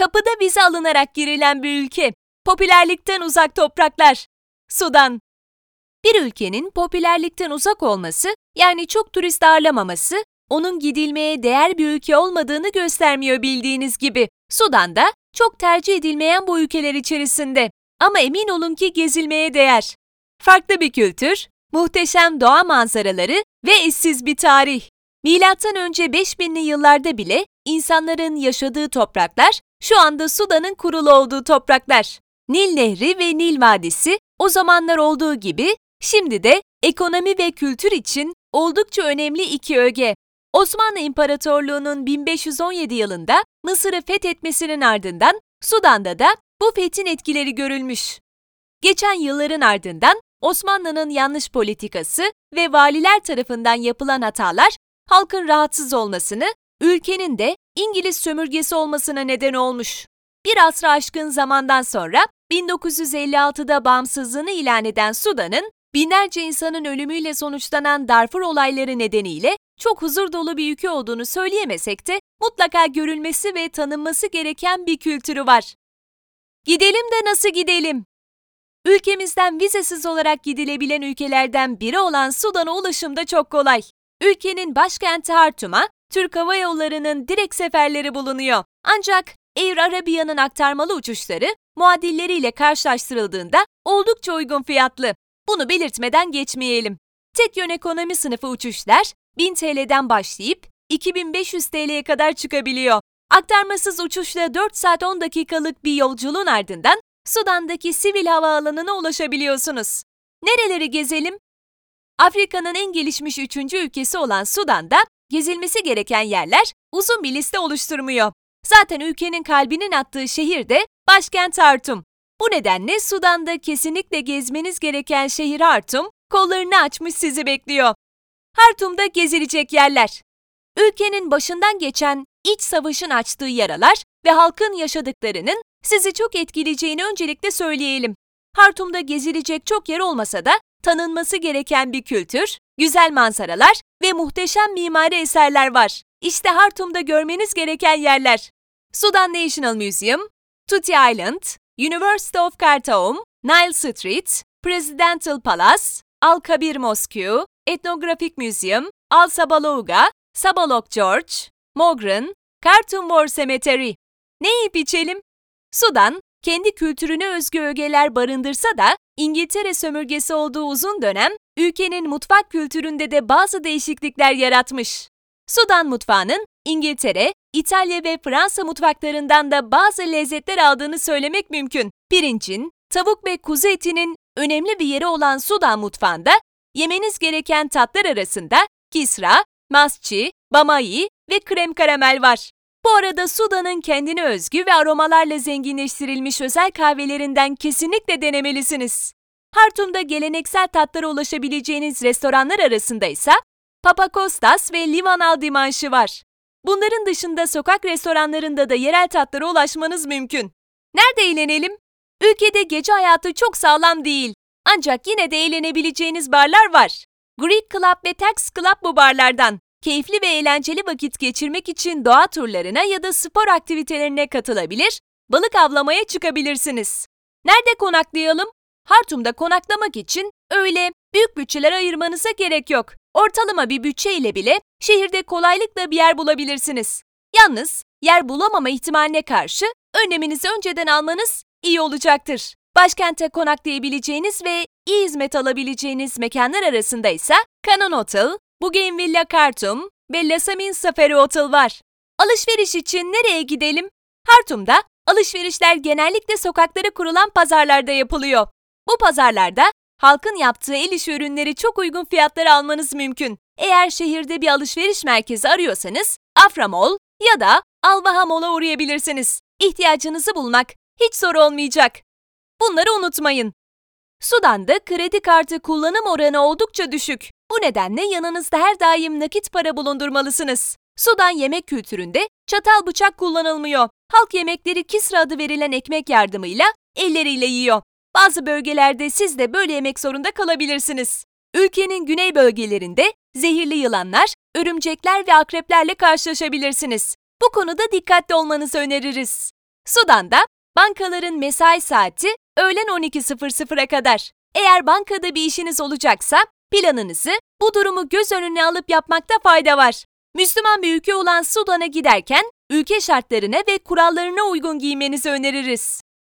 Kapıda vize alınarak girilen bir ülke. Popülerlikten uzak topraklar. Sudan. Bir ülkenin popülerlikten uzak olması, yani çok turist ağırlamaması, onun gidilmeye değer bir ülke olmadığını göstermiyor bildiğiniz gibi. Sudan da çok tercih edilmeyen bu ülkeler içerisinde. Ama emin olun ki gezilmeye değer. Farklı bir kültür, muhteşem doğa manzaraları ve eşsiz bir tarih. Milattan önce 5000'li yıllarda bile insanların yaşadığı topraklar şu anda Sudan'ın kurulu olduğu topraklar. Nil Nehri ve Nil Vadisi o zamanlar olduğu gibi şimdi de ekonomi ve kültür için oldukça önemli iki öge. Osmanlı İmparatorluğu'nun 1517 yılında Mısır'ı fethetmesinin ardından Sudan'da da bu fethin etkileri görülmüş. Geçen yılların ardından Osmanlı'nın yanlış politikası ve valiler tarafından yapılan hatalar halkın rahatsız olmasını, ülkenin de İngiliz sömürgesi olmasına neden olmuş. Bir asra aşkın zamandan sonra 1956'da bağımsızlığını ilan eden Sudan'ın binlerce insanın ölümüyle sonuçlanan Darfur olayları nedeniyle çok huzur dolu bir ülke olduğunu söyleyemesek de mutlaka görülmesi ve tanınması gereken bir kültürü var. Gidelim de nasıl gidelim? Ülkemizden vizesiz olarak gidilebilen ülkelerden biri olan Sudan'a ulaşım da çok kolay. Ülkenin başkenti Hartum'a Türk Hava Yolları'nın direkt seferleri bulunuyor. Ancak Air Arabia'nın aktarmalı uçuşları muadilleriyle karşılaştırıldığında oldukça uygun fiyatlı. Bunu belirtmeden geçmeyelim. Tek yön ekonomi sınıfı uçuşlar 1000 TL'den başlayıp 2500 TL'ye kadar çıkabiliyor. Aktarmasız uçuşla 4 saat 10 dakikalık bir yolculuğun ardından Sudan'daki sivil havaalanına ulaşabiliyorsunuz. Nereleri gezelim? Afrika'nın en gelişmiş üçüncü ülkesi olan Sudan'da gezilmesi gereken yerler uzun bir liste oluşturmuyor. Zaten ülkenin kalbinin attığı şehir de başkent Hartum. Bu nedenle Sudan'da kesinlikle gezmeniz gereken şehir Hartum, kollarını açmış sizi bekliyor. Hartum'da gezilecek yerler. Ülkenin başından geçen iç savaşın açtığı yaralar ve halkın yaşadıklarının sizi çok etkileyeceğini öncelikle söyleyelim. Hartum'da gezilecek çok yer olmasa da tanınması gereken bir kültür, güzel manzaralar ve muhteşem mimari eserler var. İşte Hartum'da görmeniz gereken yerler. Sudan National Museum, Tuti Island, University of Khartoum, Nile Street, Presidential Palace, Al-Kabir Mosque, Ethnographic Museum, Al-Sabalouga, Sabalok George, Mogren, Khartoum War Cemetery. Ne yiyip içelim? Sudan, kendi kültürüne özgü ögeler barındırsa da İngiltere sömürgesi olduğu uzun dönem ülkenin mutfak kültüründe de bazı değişiklikler yaratmış. Sudan mutfağının İngiltere, İtalya ve Fransa mutfaklarından da bazı lezzetler aldığını söylemek mümkün. Pirincin, tavuk ve kuzu etinin önemli bir yeri olan Sudan mutfağında yemeniz gereken tatlar arasında kisra, masçi, bamayi ve krem karamel var. Bu arada Sudan'ın kendine özgü ve aromalarla zenginleştirilmiş özel kahvelerinden kesinlikle denemelisiniz. Hartum'da geleneksel tatlara ulaşabileceğiniz restoranlar arasında ise Papa Kostas ve Livan Aldimanşı var. Bunların dışında sokak restoranlarında da yerel tatlara ulaşmanız mümkün. Nerede eğlenelim? Ülkede gece hayatı çok sağlam değil. Ancak yine de eğlenebileceğiniz barlar var. Greek Club ve Tax Club bu barlardan. Keyifli ve eğlenceli vakit geçirmek için doğa turlarına ya da spor aktivitelerine katılabilir, balık avlamaya çıkabilirsiniz. Nerede konaklayalım? Hartum'da konaklamak için öyle büyük bütçeler ayırmanıza gerek yok. Ortalama bir bütçe ile bile şehirde kolaylıkla bir yer bulabilirsiniz. Yalnız yer bulamama ihtimaline karşı önleminizi önceden almanız iyi olacaktır. Başkente konaklayabileceğiniz ve iyi hizmet alabileceğiniz mekanlar arasında ise Canon Hotel, Bougainvillea Khartoum ve Lasamin Safari Hotel var. Alışveriş için nereye gidelim? Hartum'da alışverişler genellikle sokaklara kurulan pazarlarda yapılıyor. Bu pazarlarda halkın yaptığı el işi ürünleri çok uygun fiyatlara almanız mümkün. Eğer şehirde bir alışveriş merkezi arıyorsanız Afra Mall ya da Alvaha Mall'a uğrayabilirsiniz. İhtiyacınızı bulmak hiç zor olmayacak. Bunları unutmayın. Sudan'da kredi kartı kullanım oranı oldukça düşük. Bu nedenle yanınızda her daim nakit para bulundurmalısınız. Sudan yemek kültüründe çatal bıçak kullanılmıyor. Halk yemekleri kisra adı verilen ekmek yardımıyla elleriyle yiyor. Bazı bölgelerde siz de böyle yemek zorunda kalabilirsiniz. Ülkenin güney bölgelerinde zehirli yılanlar, örümcekler ve akreplerle karşılaşabilirsiniz. Bu konuda dikkatli olmanızı öneririz. Sudan'da bankaların mesai saati öğlen 12.00'a kadar. Eğer bankada bir işiniz olacaksa planınızı bu durumu göz önüne alıp yapmakta fayda var. Müslüman bir ülke olan Sudan'a giderken ülke şartlarına ve kurallarına uygun giymenizi öneririz.